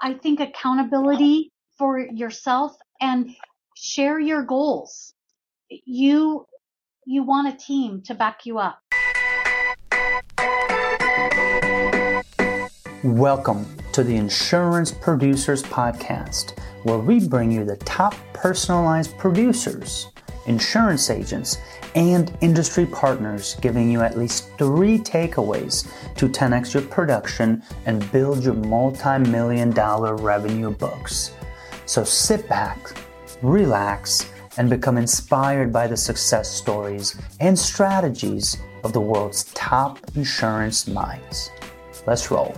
I think accountability for yourself and share your goals. You you want a team to back you up. Welcome to the Insurance Producers Podcast, where we bring you the top personalized producers, insurance agents, and industry partners, giving you at least three takeaways to 10x your production and build your multi million dollar revenue books. So sit back, relax, and become inspired by the success stories and strategies of the world's top insurance minds. Let's roll.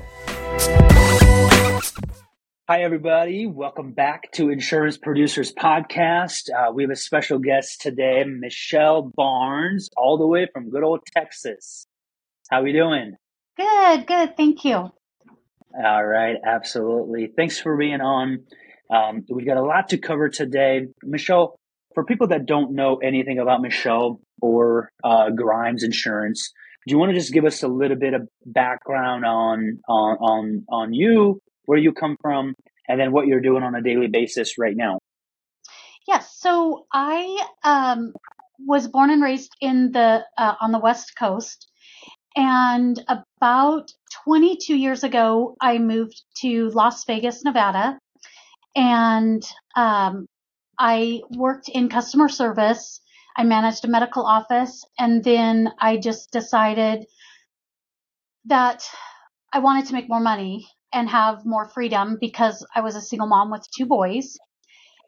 Hi, everybody. Welcome back to Insurance Producers Podcast. Uh, we have a special guest today, Michelle Barnes, all the way from good old Texas. How are we doing? Good, good. Thank you. All right, absolutely. Thanks for being on. Um, we've got a lot to cover today. Michelle, for people that don't know anything about Michelle or uh, Grimes Insurance, do you want to just give us a little bit of background on on on on you, where you come from, and then what you're doing on a daily basis right now? Yes. So I um, was born and raised in the uh, on the West Coast, and about 22 years ago, I moved to Las Vegas, Nevada, and um, I worked in customer service. I managed a medical office, and then I just decided that I wanted to make more money and have more freedom because I was a single mom with two boys.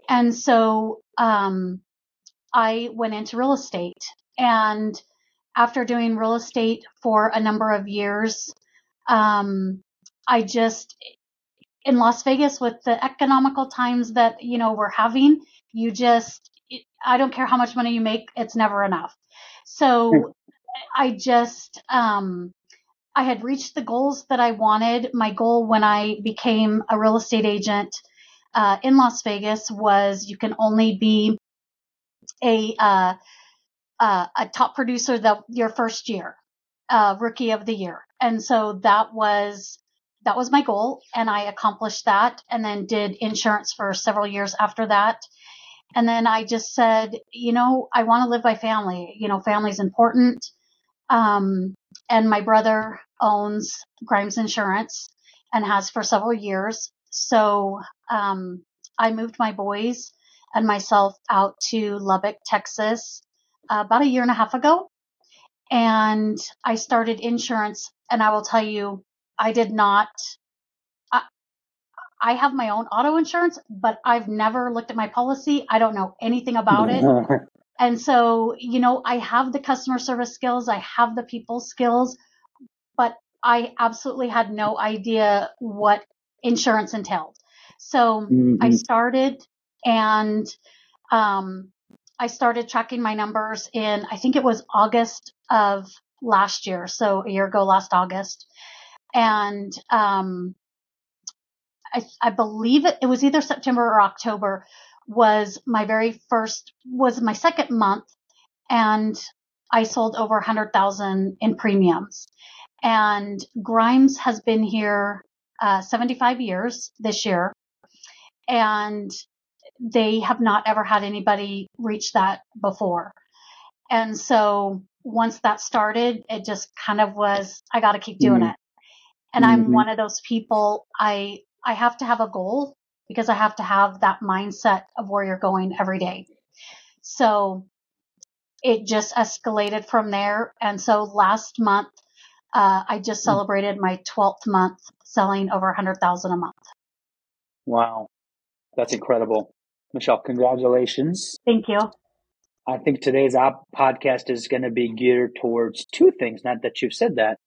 And so um, I went into real estate. And after doing real estate for a number of years, um, I just, in Las Vegas, with the economical times that, you know, we're having, you just, I don't care how much money you make, it's never enough. So. I just, um, I had reached the goals that I wanted. My goal when I became a real estate agent uh, in Las Vegas was you can only be a uh, uh, a top producer that your first year, uh, rookie of the year, and so that was that was my goal, and I accomplished that, and then did insurance for several years after that. And then I just said, you know, I want to live by family. You know, family's important. Um, and my brother owns Grimes Insurance and has for several years. So um, I moved my boys and myself out to Lubbock, Texas, uh, about a year and a half ago. And I started insurance. And I will tell you, I did not. I, I have my own auto insurance, but I've never looked at my policy. I don't know anything about it. And so, you know, I have the customer service skills, I have the people skills, but I absolutely had no idea what insurance entailed. So mm-hmm. I started and um, I started tracking my numbers in, I think it was August of last year. So a year ago, last August. And um, I, I believe it, it was either September or October was my very first, was my second month and I sold over a hundred thousand in premiums. And Grimes has been here uh, 75 years this year, and they have not ever had anybody reach that before. And so once that started, it just kind of was, I got to keep doing mm-hmm. it. And mm-hmm. I'm one of those people. I I have to have a goal because I have to have that mindset of where you're going every day. So it just escalated from there. And so last month, uh, I just hmm. celebrated my 12th month selling over 100,000 a month. Wow. That's incredible. Michelle, congratulations. Thank you. I think today's podcast is going to be geared towards two things. Not that you've said that,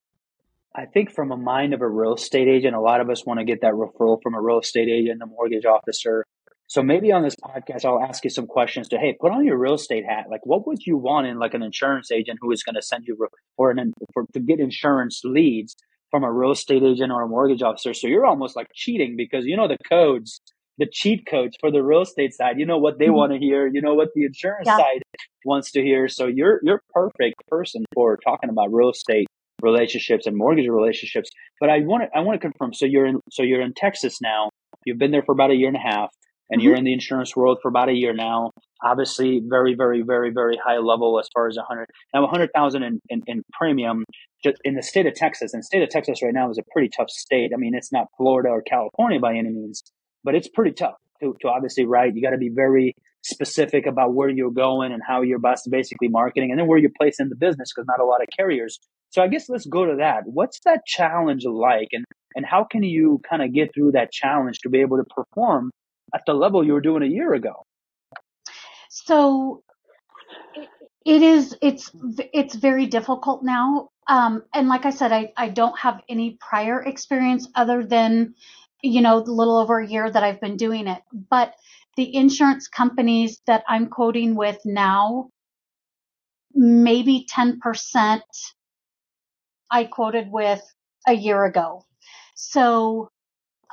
I think from a mind of a real estate agent, a lot of us want to get that referral from a real estate agent, a mortgage officer. So maybe on this podcast, I'll ask you some questions to, hey, put on your real estate hat. Like, what would you want in like an insurance agent who is going to send you or an, for, to get insurance leads from a real estate agent or a mortgage officer? So you're almost like cheating because you know the codes, the cheat codes for the real estate side. You know what they mm-hmm. want to hear. You know what the insurance yeah. side wants to hear. So you're you're perfect person for talking about real estate relationships and mortgage relationships. But I want to I want to confirm. So you're in so you're in Texas now. you've been there for about a year and a half, and mm-hmm. you're in the insurance world for about a year now. Obviously, very, very, very, very high level as far as a hundred. Now, a hundred thousand in, in, in premium just in the state of Texas, and the state of Texas right now is a pretty tough state. I mean, it's not Florida or California by any means, but it's pretty tough to, to obviously write. You got to be very specific about where you're going and how you're basically marketing, and then where you're placed in the business because not a lot of carriers. So I guess let's go to that. What's that challenge like, and and how can you kind of get through that challenge to be able to perform at the level you were doing a year ago? So it is it's it's very difficult now um, and like i said I, I don't have any prior experience other than you know the little over a year that i've been doing it but the insurance companies that i'm quoting with now maybe 10% i quoted with a year ago so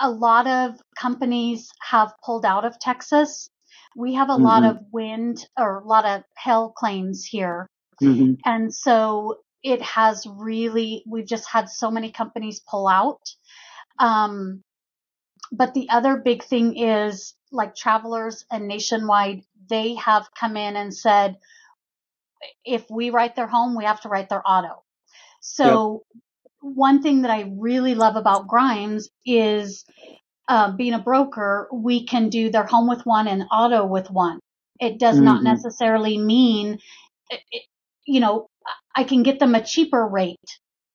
a lot of companies have pulled out of texas we have a mm-hmm. lot of wind or a lot of hail claims here. Mm-hmm. And so it has really, we've just had so many companies pull out. Um, but the other big thing is like travelers and nationwide, they have come in and said, if we write their home, we have to write their auto. So yep. one thing that I really love about Grimes is uh, being a broker, we can do their home with one and auto with one. It does mm-hmm. not necessarily mean, it, you know, I can get them a cheaper rate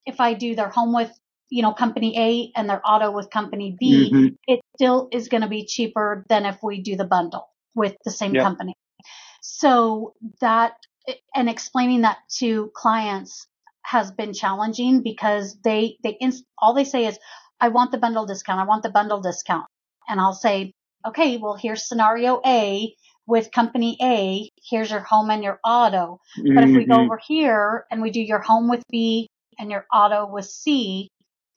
if I do their home with, you know, company A and their auto with company B. Mm-hmm. It still is going to be cheaper than if we do the bundle with the same yep. company. So that and explaining that to clients has been challenging because they they all they say is I want the bundle discount. I want the bundle discount. And I'll say, okay, well, here's scenario A with company A. Here's your home and your auto. Mm-hmm. But if we go mm-hmm. over here and we do your home with B and your auto with C,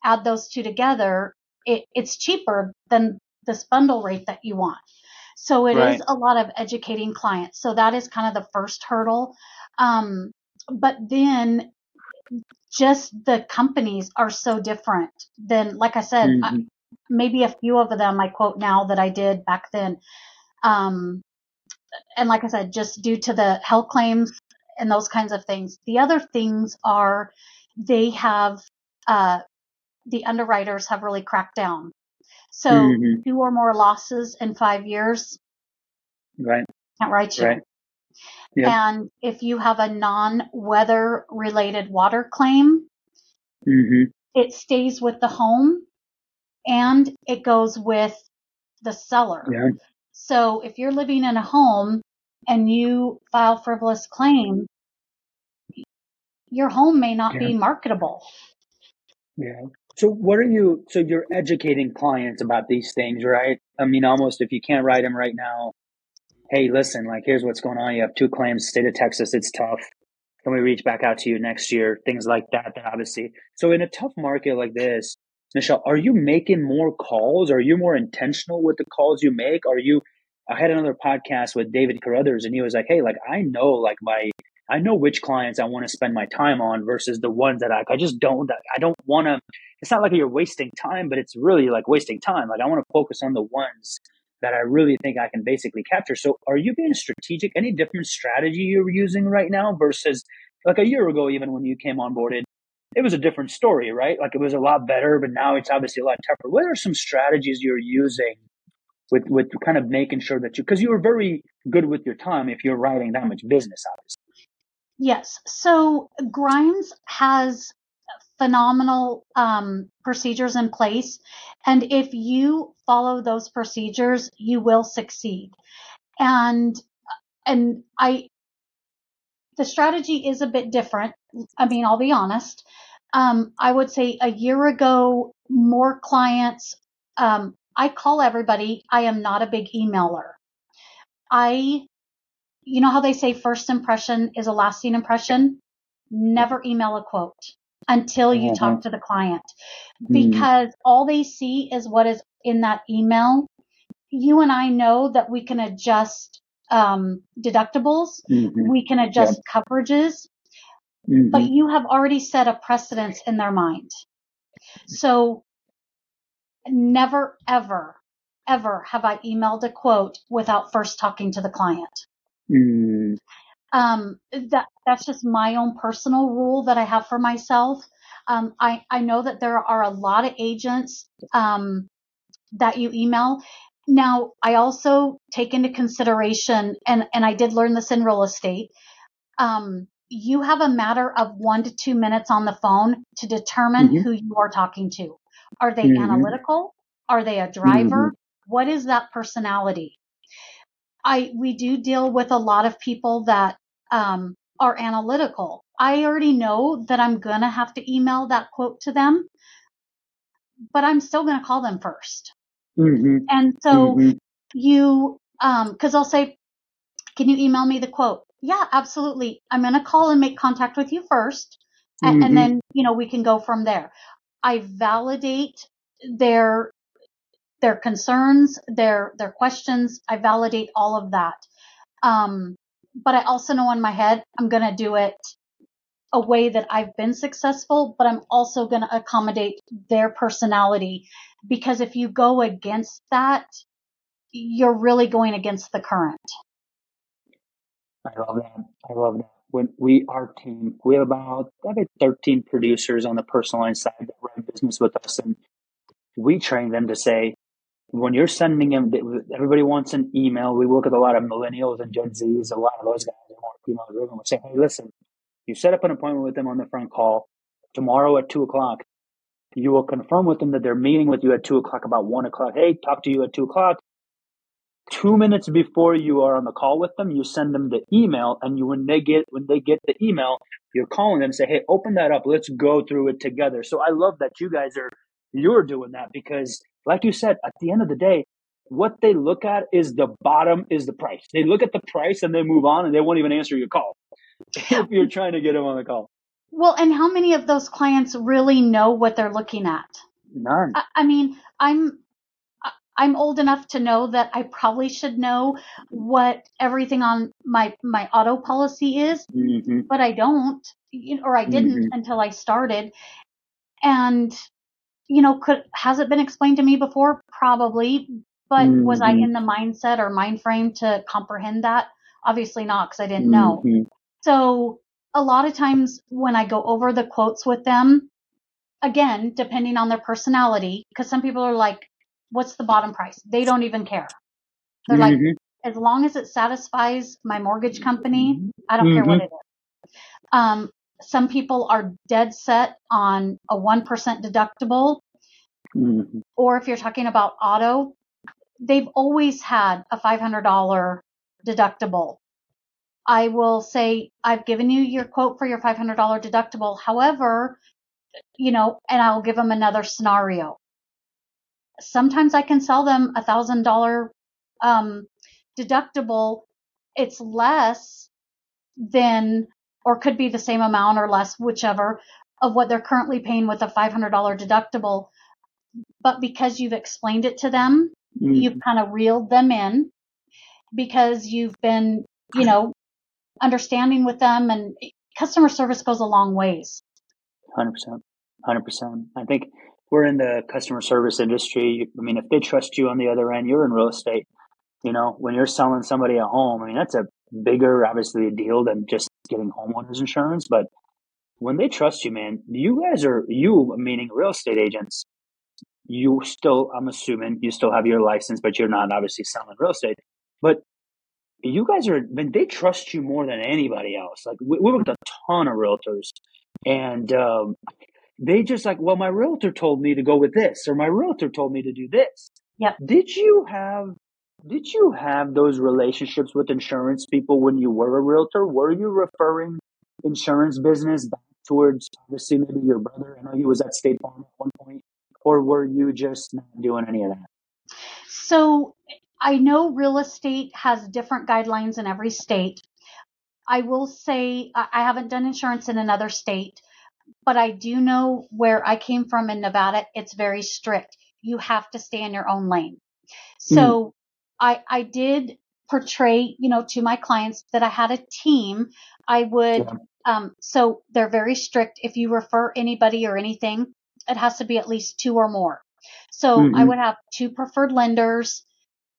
add those two together, it, it's cheaper than this bundle rate that you want. So it right. is a lot of educating clients. So that is kind of the first hurdle. Um, but then just the companies are so different than, like I said, mm-hmm. I, maybe a few of them I quote now that I did back then. Um, and like I said, just due to the health claims and those kinds of things. The other things are they have, uh, the underwriters have really cracked down. So mm-hmm. two or more losses in five years. Right. Can't write you. Right. And if you have a non-weather related water claim, mm-hmm. it stays with the home and it goes with the seller. Yeah. So if you're living in a home and you file frivolous claim, your home may not yeah. be marketable. Yeah. So what are you, so you're educating clients about these things, right? I mean, almost if you can't write them right now, hey, listen, like here's what's going on. You have two claims, state of Texas, it's tough. Can we reach back out to you next year? Things like that, that obviously. So in a tough market like this, Michelle, are you making more calls? Are you more intentional with the calls you make? Are you, I had another podcast with David Carruthers and he was like, Hey, like I know like my, I know which clients I want to spend my time on versus the ones that I, I just don't, I don't want to, it's not like you're wasting time, but it's really like wasting time. Like I want to focus on the ones that I really think I can basically capture. So are you being strategic? Any different strategy you're using right now versus like a year ago, even when you came on board, it, was a different story, right? Like it was a lot better, but now it's obviously a lot tougher. What are some strategies you're using with, with kind of making sure that you, cause you were very good with your time if you're writing that much business, obviously. Yes. So Grimes has phenomenal um, procedures in place. And if you follow those procedures, you will succeed. And, and I, the strategy is a bit different. I mean, I'll be honest. Um, I would say a year ago, more clients, um, I call everybody. I am not a big emailer. I, you know how they say first impression is a lasting impression? Never email a quote until you talk mm-hmm. to the client mm-hmm. because mm. all they see is what is in that email. You and I know that we can adjust um, deductibles, mm-hmm. we can adjust yep. coverages, mm-hmm. but you have already set a precedence in their mind. So never, ever, ever have I emailed a quote without first talking to the client. Mm. Um, that that's just my own personal rule that I have for myself. Um, I I know that there are a lot of agents um, that you email. Now, I also take into consideration, and and I did learn this in real estate. Um, you have a matter of one to two minutes on the phone to determine Mhm. who you are talking to. Are they Mhm. analytical? Are they a driver? Mhm. What is that personality? I we do deal with a lot of people that um, are analytical. I already know that I'm gonna have to email that quote to them, but I'm still gonna call them first. Mhm. And so Mhm. you, um, cause I'll say, can you email me the quote? Yeah, absolutely. I'm going to call and make contact with you first. a- Mhm. And then, you know, we can go from there. I validate their, their concerns, their, their questions. I validate all of that. Um, but I also know in my head, I'm going to do it a way that I've been successful, but I'm also going to accommodate their personality because if you go against that, you're really going against the current. I love that. I love that. When we, our team, we have about, think 13 producers on the personal line side that run business with us. And we train them to say, when you're sending them, everybody wants an email. We work with a lot of millennials and Gen Zs, a lot of those guys are more email driven. We say, hey, listen, you set up an appointment with them on the front call tomorrow at two o'clock. You will confirm with them that they're meeting with you at two o'clock about one o'clock. Hey, talk to you at two o'clock two minutes before you are on the call with them, you send them the email, and you when they get when they get the email, you're calling them and say, "Hey, open that up. Let's go through it together." So I love that you guys are you're doing that because, like you said, at the end of the day, what they look at is the bottom is the price. They look at the price and they move on, and they won't even answer your call if you're trying to get them on the call. Well, and how many of those clients really know what they're looking at? None. I, I mean, I'm I'm old enough to know that I probably should know what everything on my my auto policy is, hmm but I don't, or I didn't Mhm. until I started. And you know, could has it been explained to me before? Probably, but was I Mhm. in the mindset or mind frame to comprehend that? Obviously not, because I didn't know. hmm So a lot of times when I go over the quotes with them, again, depending on their personality, because some people are like, what's the bottom price? They don't even care. They're like, Mhm. as long as it satisfies my mortgage company, I don't care what it is. Um, some people are dead set on a 1% deductible, Mhm. or if you're talking about auto, they've always had a $500 deductible. I will say, I've given you your quote for your $500 deductible. However, you know, and I'll give them another scenario. Sometimes I can sell them a thousand dollar um, deductible. It's less than, or could be the same amount or less, whichever, of what they're currently paying with a $500 deductible. But because you've explained it to them, Mhm. you've kind of reeled them in because you've been, you know, understanding with them and customer service goes a long ways. Hundred percent, hundred percent. I think we're in the customer service industry. I mean, if they trust you on the other end, you're in real estate. You know, when you're selling somebody a home, I mean, that's a bigger, obviously, deal than just getting homeowners insurance. But when they trust you, man, you guys are you, meaning real estate agents. You still, I'm assuming, you still have your license, but you're not obviously selling real estate. But you guys are, man, they trust you more than anybody else. Like we, we work with a ton of realtors, and um, they just like, well, my realtor told me to go with this, or my realtor told me to do this. Yeah. Did you have did you have those relationships with insurance people when you were a realtor? Were you referring insurance business back towards obviously maybe your brother? I know he was at State Farm at one point, or were you just not doing any of that? So I know real estate has different guidelines in every state. I will say I I haven't done insurance in another state, but I do know where I came from in Nevada, it's very strict. You have to stay in your own lane. So mm-hmm. I, I did portray, you know, to my clients that I had a team. I would, Yeah. um, so they're very strict. If you refer anybody or anything, it has to be at least two or more. So mm-hmm. I would have two preferred lenders,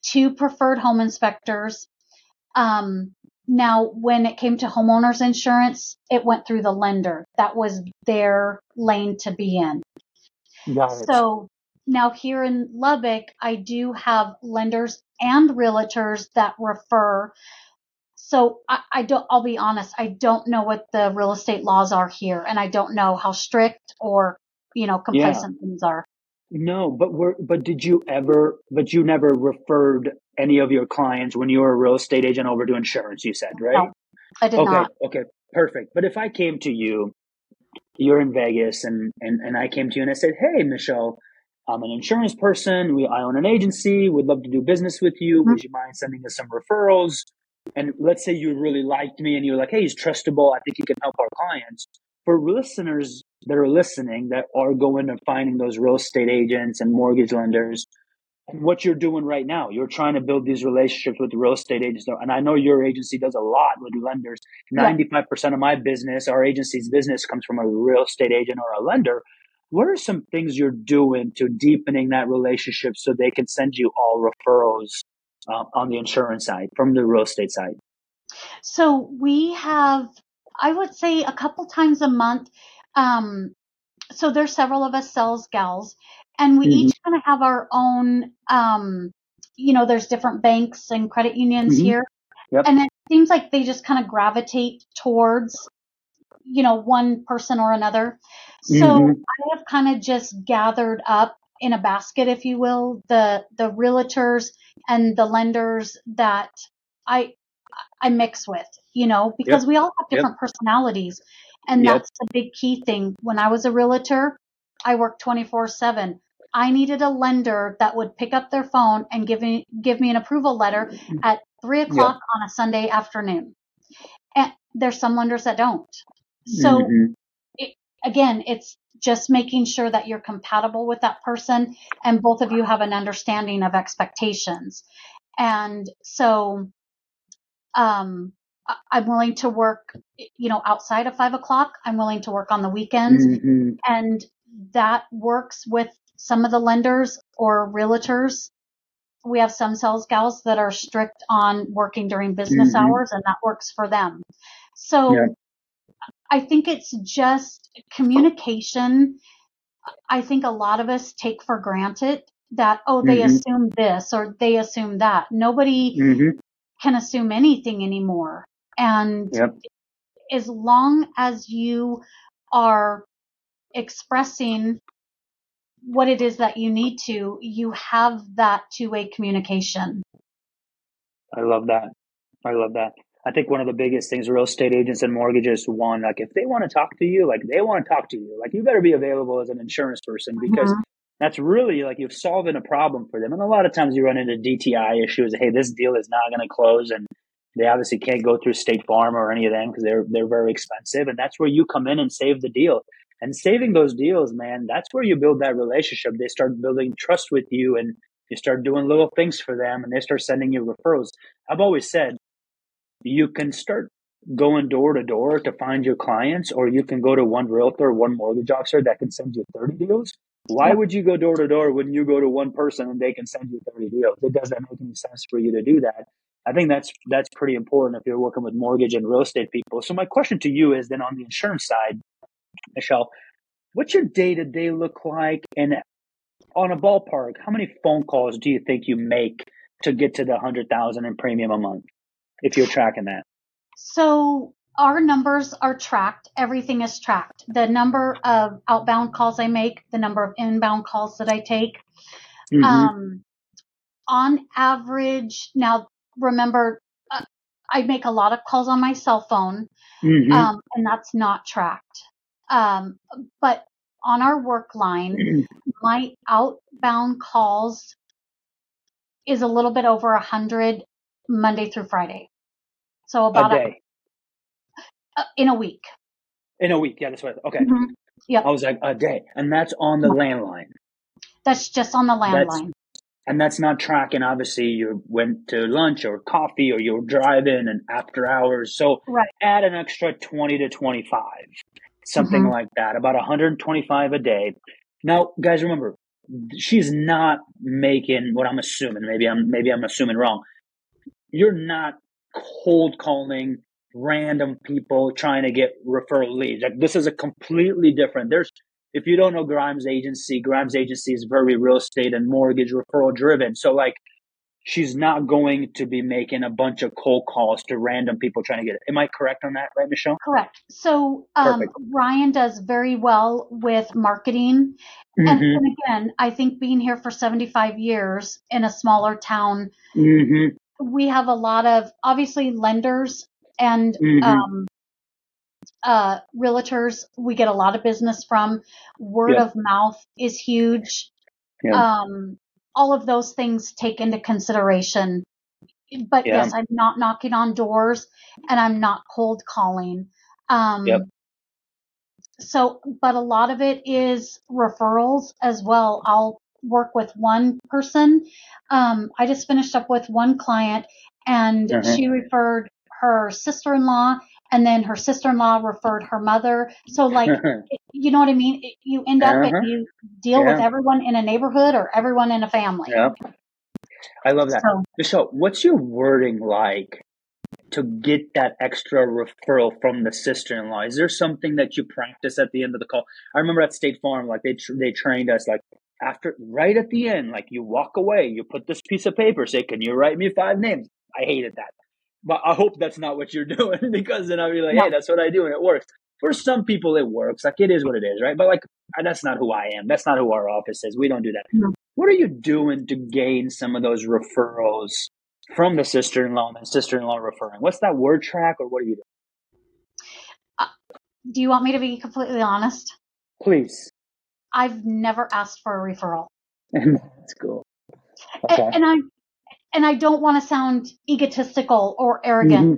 two preferred home inspectors. Um, now, when it came to homeowners insurance, it went through the lender. That was their lane to be in. Got so now here in Lubbock, I do have lenders and realtors that refer. So I, I, don't, I'll be honest, I don't know what the real estate laws are here and I don't know how strict or, you know, complacent yeah. things are. No, but were but did you ever but you never referred any of your clients when you were a real estate agent over to insurance, you said, right? No, I did okay, not. Okay, perfect. But if I came to you, you're in Vegas and, and, and I came to you and I said, Hey Michelle, I'm an insurance person. We I own an agency. We'd love to do business with you. Mm-hmm. Would you mind sending us some referrals? And let's say you really liked me and you're like, Hey, he's trustable. I think he can help our clients. For listeners that are listening that are going and finding those real estate agents and mortgage lenders what you're doing right now. You're trying to build these relationships with real estate agents. And I know your agency does a lot with lenders. Yeah. 95% of my business, our agency's business comes from a real estate agent or a lender. What are some things you're doing to deepening that relationship so they can send you all referrals uh, on the insurance side from the real estate side? So we have, I would say, a couple times a month, um, so there's several of us sales gals, and we mm-hmm. each kind of have our own. Um, you know, there's different banks and credit unions mm-hmm. here, yep. and it seems like they just kind of gravitate towards, you know, one person or another. So mm-hmm. I have kind of just gathered up in a basket, if you will, the the realtors and the lenders that I I mix with, you know, because yep. we all have different yep. personalities. And yep. that's the big key thing. When I was a realtor, I worked 24 seven. I needed a lender that would pick up their phone and give me, give me an approval letter at three o'clock yep. on a Sunday afternoon. And there's some lenders that don't. So mm-hmm. it, again, it's just making sure that you're compatible with that person and both of you have an understanding of expectations. And so, um, I'm willing to work, you know, outside of five o'clock. I'm willing to work on the weekends. Mm-hmm. And that works with some of the lenders or realtors. We have some sales gals that are strict on working during business mm-hmm. hours and that works for them. So yeah. I think it's just communication. I think a lot of us take for granted that, oh, they mm-hmm. assume this or they assume that. Nobody mm-hmm. can assume anything anymore. And yep. as long as you are expressing what it is that you need to, you have that two way communication. I love that. I love that. I think one of the biggest things real estate agents and mortgages one, like if they want to talk to you, like they want to talk to you, like you better be available as an insurance person because mm-hmm. that's really like you're solving a problem for them. And a lot of times you run into DTI issues. Hey, this deal is not going to close and they obviously can't go through State Farm or any of them because they're they're very expensive, and that's where you come in and save the deal. And saving those deals, man, that's where you build that relationship. They start building trust with you, and you start doing little things for them, and they start sending you referrals. I've always said you can start going door to door to find your clients, or you can go to one realtor, one mortgage officer that can send you 30 deals. Why would you go door to door when you go to one person and they can send you 30 deals? It doesn't make any sense for you to do that. I think that's that's pretty important if you're working with mortgage and real estate people. So my question to you is then on the insurance side, Michelle, what's your day to day look like? And on a ballpark, how many phone calls do you think you make to get to the hundred thousand in premium a month? If you're tracking that. So our numbers are tracked. Everything is tracked. The number of outbound calls I make, the number of inbound calls that I take. Mm-hmm. Um, on average, now remember, uh, I make a lot of calls on my cell phone, mm-hmm. um, and that's not tracked. Um, but on our work line, my outbound calls is a little bit over a hundred Monday through Friday. So about a day. A, uh, in a week. In a week, yeah, that's right. Okay. Mm-hmm. Yeah. I was like a day, and that's on the landline. That's just on the landline and that's not tracking obviously you went to lunch or coffee or you're driving and after hours so right. add an extra 20 to 25 something mm-hmm. like that about 125 a day now guys remember she's not making what I'm assuming. Maybe I'm maybe I'm assuming wrong. You're not cold calling random people trying to get referral leads. Like this is a completely different. There's if you don't know Grimes Agency, Grimes Agency is very real estate and mortgage referral driven. So like she's not going to be making a bunch of cold calls to random people trying to get it. Am I correct on that, right, Michelle? Correct. So um, Ryan does very well with marketing. Mm-hmm. And, and, again, I think being here for 75 years in a smaller town, mm-hmm. We have a lot of obviously lenders and mm-hmm. um, uh, realtors we get a lot of business from. Word yep. of mouth is huge. Yep. Um, all of those things take into consideration. But yeah. yes, I'm not knocking on doors and I'm not cold calling. Um, yep. So, but a lot of it is referrals as well. I'll work with one person. Um, I just finished up with one client and uh-huh. she referred her sister-in-law and then her sister-in-law referred her mother. So like, you know what I mean? You end up uh-huh. and you deal yeah. with everyone in a neighborhood or everyone in a family. Yeah. I love that. So, Michelle, what's your wording like to get that extra referral from the sister-in-law? Is there something that you practice at the end of the call? I remember at State Farm, like they they trained us like after right at the end, like you walk away, you put this piece of paper, say, "Can you write me five names?" I hated that. But I hope that's not what you're doing because then I'll be like, hey, that's what I do and it works. For some people, it works. Like it is what it is, right? But like, that's not who I am. That's not who our office is. We don't do that. No. What are you doing to gain some of those referrals from the sister in law and sister in law referring? What's that word track or what are you doing? Uh, do you want me to be completely honest? Please. I've never asked for a referral. That's cool. Okay. And, and I and I don't want to sound egotistical or arrogant. Mm-hmm.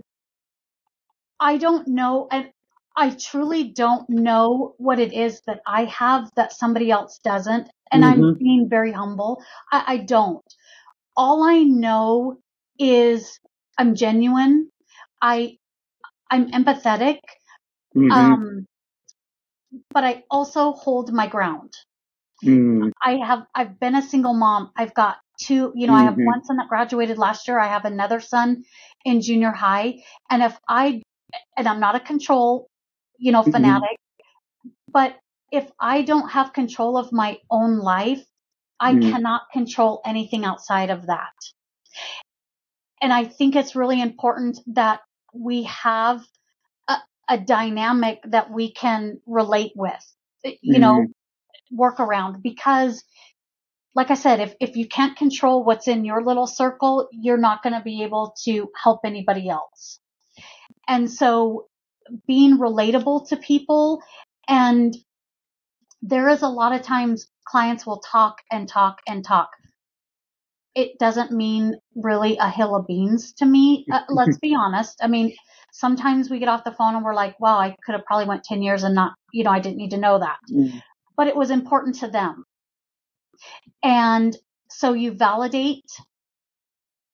I don't know, and I truly don't know what it is that I have that somebody else doesn't. And mm-hmm. I'm being very humble. I, I don't. All I know is I'm genuine. I, I'm empathetic. Mm-hmm. Um, but I also hold my ground. Mm. I have, I've been a single mom. I've got two, you know, mm-hmm. I have mm-hmm. one son that graduated last year. I have another son in junior high. And if I, and I'm not a control, you know, mm-hmm. fanatic, mm-hmm. but if I don't have control of my own life, I mm-hmm. cannot control anything outside of that. And I think it's really important that we have a, dynamic that we can relate with, you know, mm-hmm. work around because like I said, if, if you can't control what's in your little circle, you're not going to be able to help anybody else. And so being relatable to people and there is a lot of times clients will talk and talk and talk. It doesn't mean really a hill of beans to me. Uh, let's be honest. I mean, sometimes we get off the phone and we're like, wow, I could have probably went 10 years and not, you know, I didn't need to know that. Mm. But it was important to them. And so you validate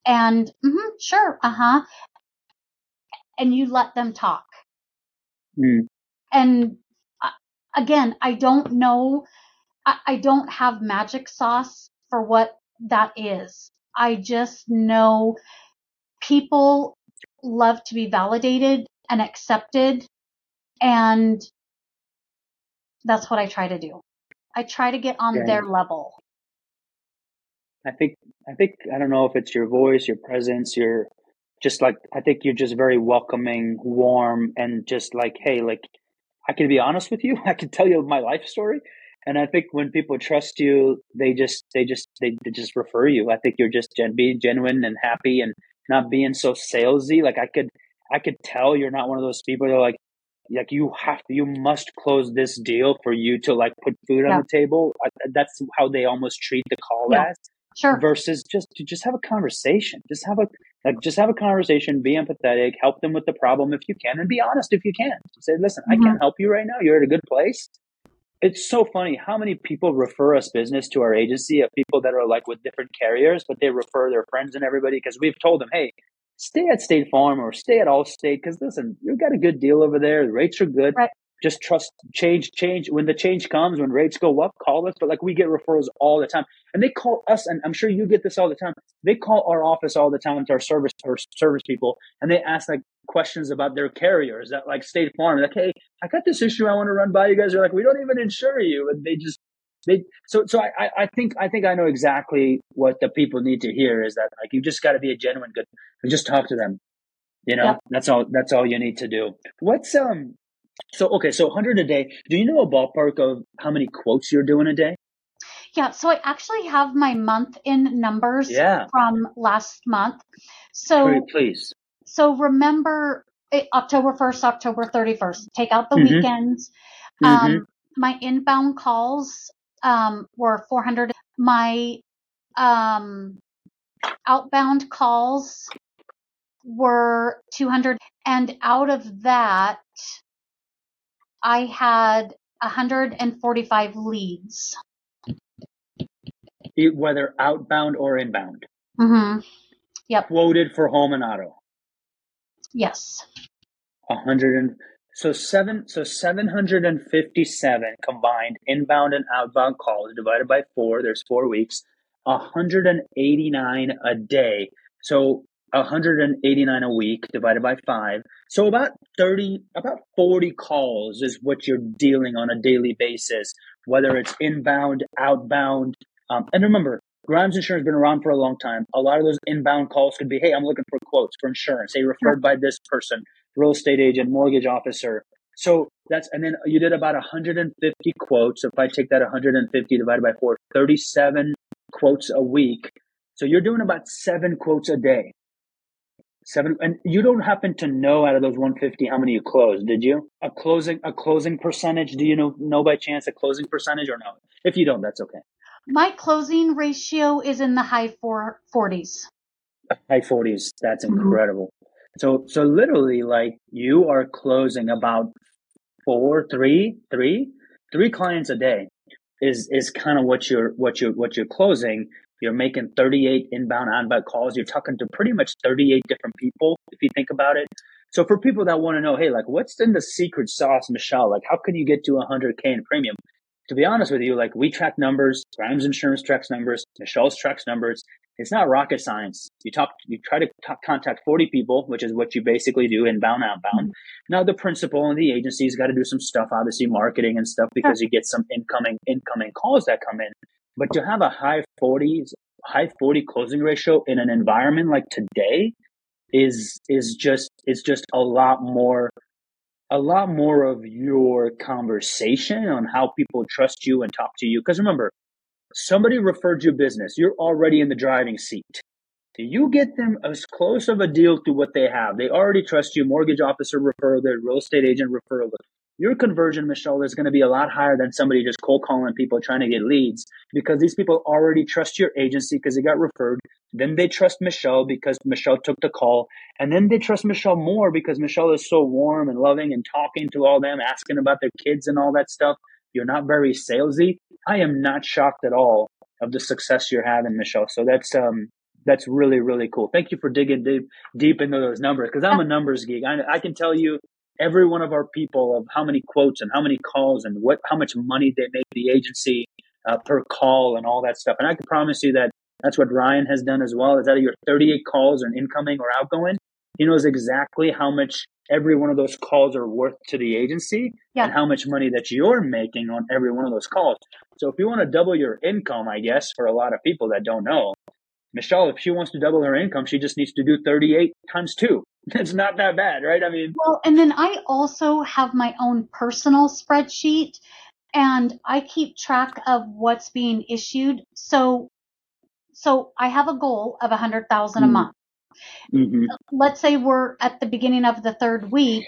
and mm-hmm, sure, uh huh. And you let them talk. Mm. And uh, again, I don't know, I, I don't have magic sauce for what that is. I just know people love to be validated and accepted. And that's what I try to do. I try to get on yeah. their level. I think I think I don't know if it's your voice, your presence, your just like I think you're just very welcoming, warm, and just like, hey, like I can be honest with you. I can tell you my life story. And I think when people trust you, they just they just they, they just refer you. I think you're just gen- being genuine and happy and not being so salesy. Like I could I could tell you're not one of those people that are like, like you have to, you must close this deal for you to like put food yeah. on the table. I, that's how they almost treat the call yeah. as. Sure. Versus just to just have a conversation, just have a like just have a conversation, be empathetic, help them with the problem if you can, and be honest if you can. Say, listen, mm-hmm. I can't help you right now. You're at a good place. It's so funny how many people refer us business to our agency of people that are like with different carriers, but they refer their friends and everybody because we've told them, hey, stay at State Farm or stay at Allstate because listen, you've got a good deal over there. The rates are good. Right. Just trust change, change. When the change comes, when rates go up, call us. But like we get referrals all the time, and they call us, and I'm sure you get this all the time. They call our office all the time to our service our service people, and they ask like questions about their carriers that like State Farm. Like, hey, I got this issue I want to run by you guys. Are like, we don't even insure you, and they just they so so I I think I think I know exactly what the people need to hear is that like you just got to be a genuine good. Just talk to them. You know, yep. that's all. That's all you need to do. What's um so okay, so 100 a day. Do you know a ballpark of how many quotes you're doing a day? Yeah, so I actually have my month in numbers yeah. from last month. So please. So remember eh, October 1st, October 31st. Take out the mm-hmm. weekends. Mm-hmm. Um, my inbound calls um, were 400. My um, outbound calls were 200. And out of that, I had 145 leads. Whether outbound or inbound. Mm-hmm. Yep. Quoted for home and auto. Yes. 100 and so seven so 757 combined inbound and outbound calls divided by 4 there's 4 weeks 189 a day so 189 a week divided by five. So about 30, about 40 calls is what you're dealing on a daily basis, whether it's inbound, outbound. Um, and remember, Grimes Insurance has been around for a long time. A lot of those inbound calls could be, hey, I'm looking for quotes for insurance. Hey, referred by this person, real estate agent, mortgage officer. So that's, and then you did about 150 quotes. If I take that 150 divided by four, 37 quotes a week. So you're doing about seven quotes a day. Seven, and you don't happen to know out of those 150 how many you closed, did you? A closing, a closing percentage? Do you know, know by chance a closing percentage or no? If you don't, that's okay. My closing ratio is in the high four, 40s. High 40s. That's mm-hmm. incredible. Mm-hmm. So, so literally, like you are closing about four, three, three, three clients a day is is kind of what you're what you're what you're closing you're making 38 inbound outbound calls. You're talking to pretty much 38 different people, if you think about it. So for people that want to know, hey, like what's in the secret sauce, Michelle? Like how can you get to 100K in premium? To be honest with you, like we track numbers, Grimes Insurance tracks numbers, Michelle's tracks numbers. It's not rocket science. You talk, you try to talk, contact 40 people, which is what you basically do inbound, outbound. Mm-hmm. Now the principal and the agency's got to do some stuff, obviously marketing and stuff because you get some incoming, incoming calls that come in. But to have a high 40s, high 40 closing ratio in an environment like today is is just it's just a lot more a lot more of your conversation on how people trust you and talk to you. Because remember, somebody referred you business. You're already in the driving seat. You get them as close of a deal to what they have. They already trust you. Mortgage officer referral, their real estate agent referral your conversion, Michelle, is going to be a lot higher than somebody just cold calling people trying to get leads because these people already trust your agency because they got referred. Then they trust Michelle because Michelle took the call. And then they trust Michelle more because Michelle is so warm and loving and talking to all them, asking about their kids and all that stuff. You're not very salesy. I am not shocked at all of the success you're having, Michelle. So that's, um, that's really, really cool. Thank you for digging deep, deep into those numbers because I'm a numbers geek. I, I can tell you every one of our people of how many quotes and how many calls and what how much money they make the agency uh, per call and all that stuff. And I can promise you that that's what Ryan has done as well. Is that your 38 calls are incoming or outgoing? He knows exactly how much every one of those calls are worth to the agency yeah. and how much money that you're making on every one of those calls. So if you want to double your income, I guess for a lot of people that don't know, Michelle, if she wants to double her income, she just needs to do 38 times two. It's not that bad, right? I mean, well, and then I also have my own personal spreadsheet and I keep track of what's being issued. So, so I have a goal of a hundred thousand mm-hmm. a month. Mm-hmm. Let's say we're at the beginning of the third week.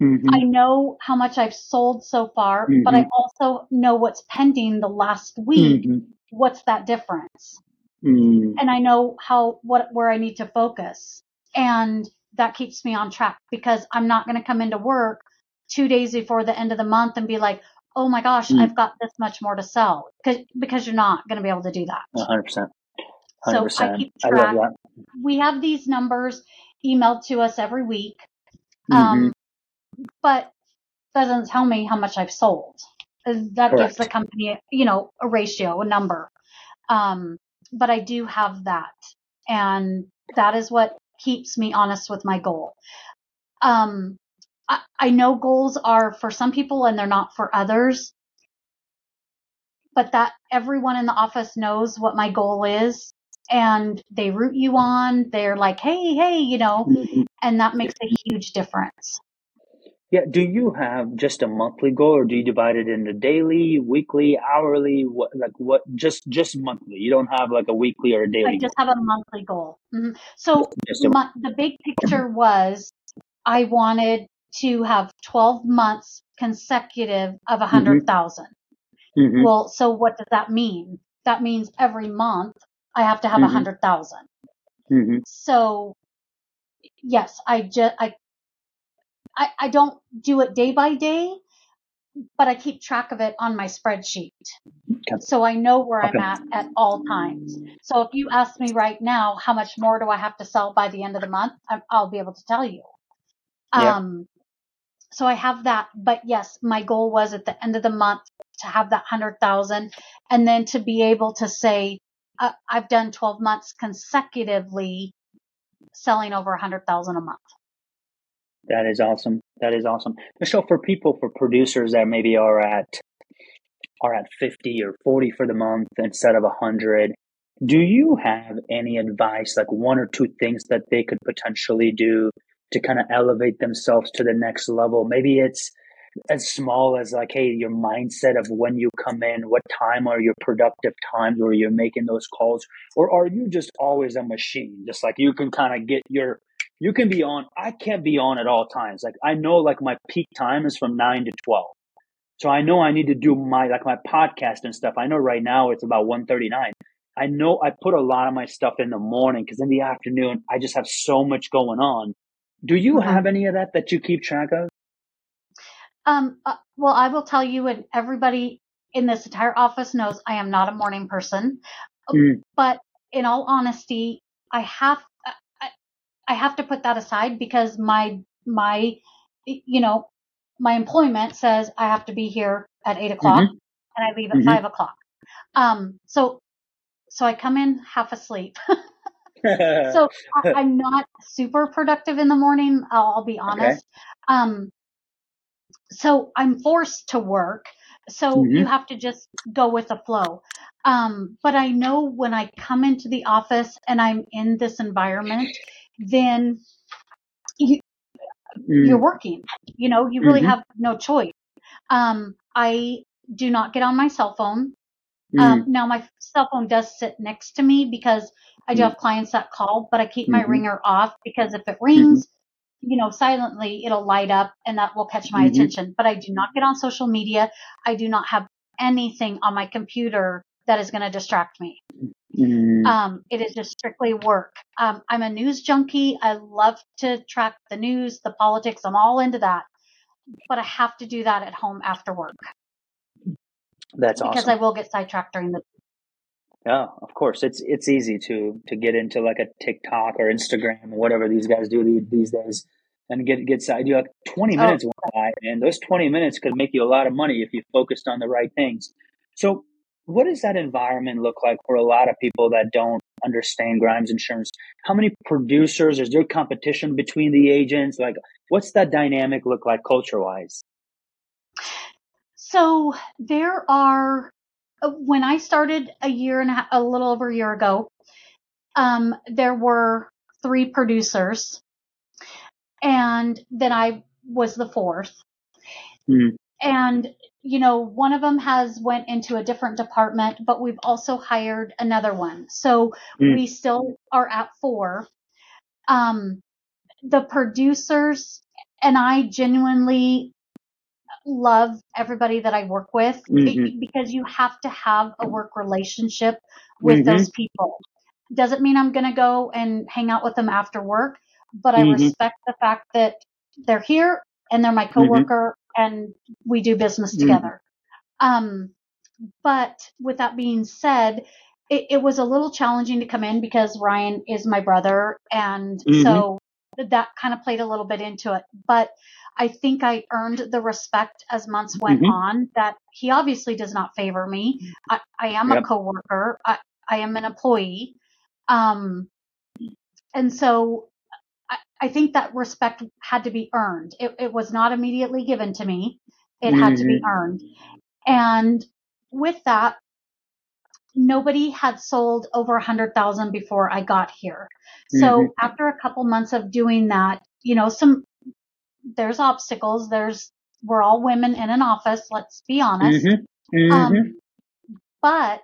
Mm-hmm. I know how much I've sold so far, but I mm-hmm. also know what's pending the last week. Mm-hmm. What's that difference? Mm. And I know how, what, where I need to focus. And that keeps me on track because I'm not going to come into work two days before the end of the month and be like, oh my gosh, mm. I've got this much more to sell. Cause, because you're not going to be able to do that. 100%. 100%. So I keep track. I we have these numbers emailed to us every week. Mm-hmm. Um, but doesn't tell me how much I've sold. That Correct. gives the company, you know, a ratio, a number. Um, but I do have that. And that is what keeps me honest with my goal. Um, I, I know goals are for some people and they're not for others, but that everyone in the office knows what my goal is and they root you on. They're like, Hey, hey, you know, Mhm. and that makes a huge difference. Yeah. Do you have just a monthly goal, or do you divide it into daily, weekly, hourly? What like what? Just just monthly. You don't have like a weekly or a daily I just goal. have a monthly goal. hmm So a my, the big picture was I wanted to have 12 months consecutive of a Mm-hmm. 100,000. Mhm. Well, so what does that mean? That means every month I have to have a Mhm. 100,000. Mhm. So yes, I just, I, I, I don't do it day by day, but I keep track of it on my spreadsheet. Okay. So I know where I'm at at all times. So if you ask me right now, how much more do I have to sell by the end of the month? I'll be able to tell you. Yeah. Um, so I have that, but yes, my goal was at the end of the month to have that hundred thousand and then to be able to say, uh, I've done 12 months consecutively selling over a hundred thousand a month. That is awesome. That is awesome. Michelle, for people, for producers that maybe are at are at 50 or 40 for the month instead of 100, do you have any advice, like one or two things that they could potentially do to kind of elevate themselves to the next level? Maybe it's as small as like, hey, your mindset of when you come in, what time are your productive times where you're making those calls? Or are you just always a machine? Just like you can kind of get your you can be on i can't be on at all times like i know like my peak time is from 9 to 12 so i know i need to do my like my podcast and stuff i know right now it's about 139 i know i put a lot of my stuff in the morning because in the afternoon i just have so much going on do you Mhm. have any of that that you keep track of Um, uh, well, I will tell you, and everybody in this entire office knows I am not a morning person. Mm. But in all honesty, I have I have to put that aside because my my you know my employment says I have to be here at eight o'clock and I leave at Mhm. five o'clock. Um, so so I come in half asleep. so I, I'm not super productive in the morning. I'll, I'll be honest. Um, so I'm forced to work. So Mhm. you have to just go with the flow. Um, but I know when I come into the office and I'm in this environment, then you, Mm. you're working. You know, you really Mhm. have no choice. Um, I do not get on my cell phone. Mm. Um, now my cell phone does sit next to me because I do Mm. have clients that call, but I keep my Mhm. ringer off because if it rings, you know, silently, it'll light up and that will catch my Mhm. attention. But I do not get on social media. I do not have anything on my computer that is going to distract me. Mm. Um, it is just strictly work. Um, I'm a news junkie. I love to track the news, the politics. I'm all into that. But I have to do that at home after work That's because awesome. I will get sidetracked during the Yeah, of course. It's it's easy to to get into like a TikTok or Instagram or whatever these guys do these days, and get get side. You like twenty Oh. minutes went by, and those twenty minutes could make you a lot of money if you focused on the right things. So, what does that environment look like for a lot of people that don't understand Grimes Insurance? How many producers? Is there competition between the agents? Like, what's that dynamic look like culture wise? So there are, uh, when I started a year and a, a little over a year ago, um, there were three producers, and then I was the fourth. Mm. And you know, one of them has went into a different department, but we've also hired another one. So Mm. we still are at four. Um, the producers and I genuinely love everybody that I work with Mhm. because you have to have a work relationship with Mhm. those people. Doesn't mean I'm going to go and hang out with them after work, but I Mhm. respect the fact that they're here and they're my coworker and we do business Mhm. together. Um, but with that being said, it, it was a little challenging to come in because Ryan is my brother, and Mhm. so that kind of played a little bit into it. But I think I earned the respect as months went Mhm. on that he obviously does not favor me. I, I am Yep. a coworker. I, I am an employee. Um, and so I, think that respect had to be earned. It, it was not immediately given to me. It had to be earned. And with that, nobody had sold over a hundred thousand before I got here. So Mhm. after a couple months of doing that, you know, some, there's obstacles. There's, we're all women in an office. Let's be honest. Mhm. Mhm. Um, but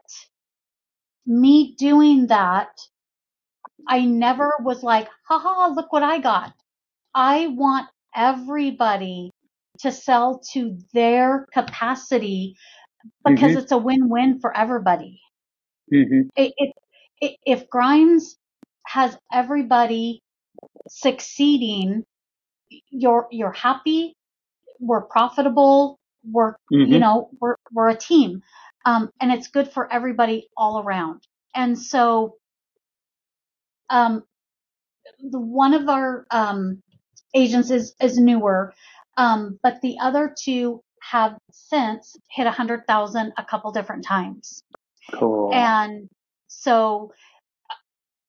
me doing that, I never was like, haha, look what I got. I want everybody to sell to their capacity because it's a win-win for everybody. Mhm. It, it, it, if Grimes has everybody succeeding, you're, you're happy, we're profitable, we're, you Mhm. know, we're, we're a team. Um, and it's good for everybody all around. And so, um, the, one of our, um, agents is, is newer. Um, but the other two have since hit a hundred thousand a couple different times. Cool. And so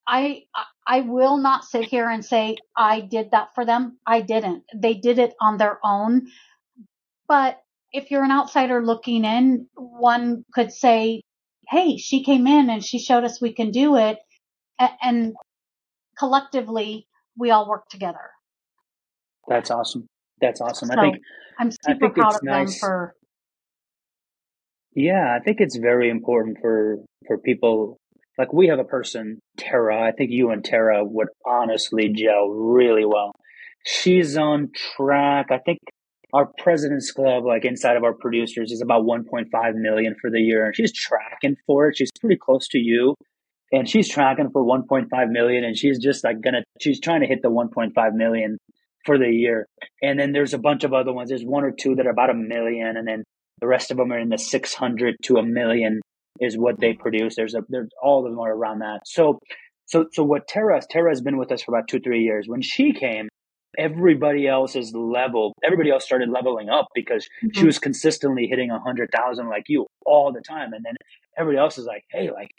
I, I will not sit here and say I did that for them. I didn't. They did it on their own. But if you're an outsider looking in, one could say, Hey, she came in and she showed us we can do it. And collectively we all work together. That's awesome. That's awesome. I think I'm super think proud of them for, Yeah, I think it's very important for for people like we have a person, Tara. I think you and Tara would honestly gel really well. She's on track. I think our president's club, like inside of our producers, is about 1.5 million for the year, and she's tracking for it. She's pretty close to you, and she's tracking for 1.5 million, and she's just like gonna. She's trying to hit the 1.5 million for the year, and then there's a bunch of other ones. There's one or two that are about a million, and then the rest of them are in the 600 to a million is what they produce. There's a there's all of them are around that. So so so what Tara Tara has been with us for about two three years. When she came, everybody else is level. Everybody else started leveling up because she Mhm. was consistently hitting a hundred thousand like you all the time, and then everybody else is like, hey, like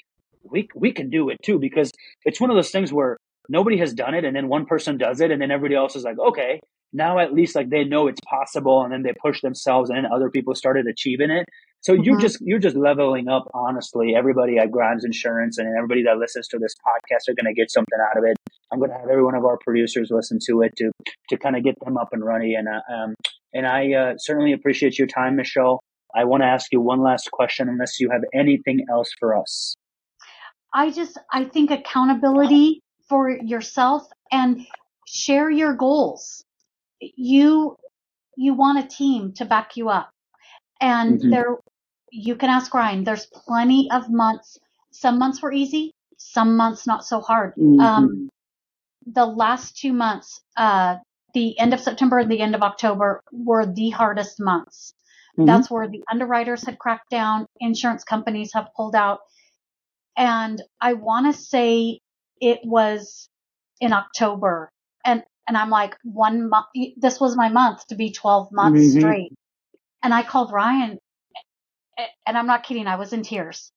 we we can do it too because it's one of those things where nobody has done it, and then one person does it, and then everybody else is like, okay, now at least like they know it's possible, and then they push themselves, and then other people started achieving it. So you're Mhm. just you're just leveling up. Honestly, everybody at Grimes Insurance and everybody that listens to this podcast are going to get something out of it. I'm going to have every one of our producers listen to it to to kind of get them up and running. And uh, um and I uh, certainly appreciate your time, Michelle. I want to ask you one last question, unless you have anything else for us. I just, I think accountability for yourself and share your goals. You, you want a team to back you up and Mhm. there, you can ask Ryan, there's plenty of months. Some months were easy, some months not so hard. Mm-hmm. Um, the last two months, uh, the end of September and the end of October were the hardest months. Mhm. That's where the underwriters had cracked down, insurance companies have pulled out. And I want to say it was in October. And, and I'm like, one month, this was my month to be 12 months Mhm. straight. And I called Ryan and I'm not kidding. I was in tears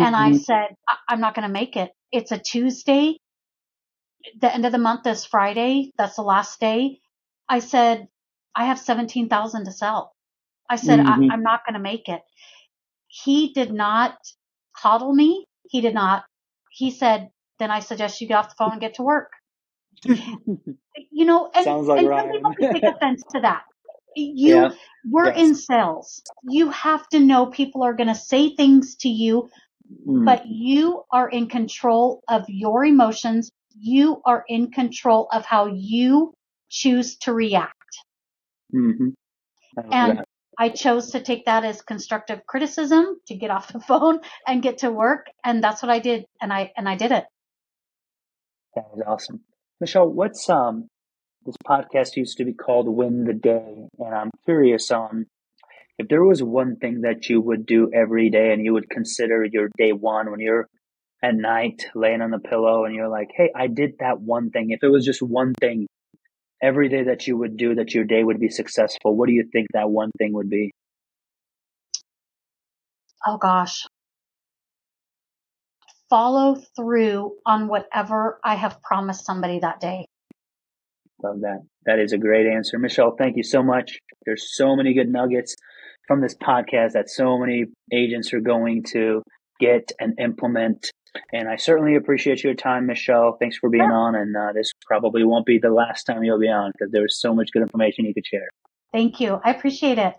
and I Mhm. said, I- I'm not going to make it. It's a Tuesday. The end of the month is Friday. That's the last day. I said, I have 17,000 to sell. I said, Mhm. I, I'm not going to make it. He did not coddle me. He did not. He said, then I suggest you get off the phone and get to work. You know, and, Sounds like and some people can take offense to that. You, Yeah. we're Yes. in sales. You have to know people are going to say things to you Mm. but you are in control of your emotions. You are in control of how you choose to react. Mhm. And that. I chose to take that as constructive criticism to get off the phone and get to work. And that's what I did. And I, and I did it. That was awesome. Michelle, what's um this podcast used to be called Win the Day, and I'm curious on if there was one thing that you would do every day and you would consider your day one when you're at night laying on the pillow and you're like, hey, I did that won thing. If it was just one thing every day that you would do that your day would be successful, what do you think that one thing would be? Oh gosh. Follow through on whatever I have promised somebody that day. Love that. That is a great answer. Michelle, thank you so much. There's so many good nuggets from this podcast that so many agents are going to get and implement. And I certainly appreciate your time, Michelle. Thanks for being on. And uh, this probably won't be the last time you'll be on because there was so much good information you could share. Thank you. I appreciate it.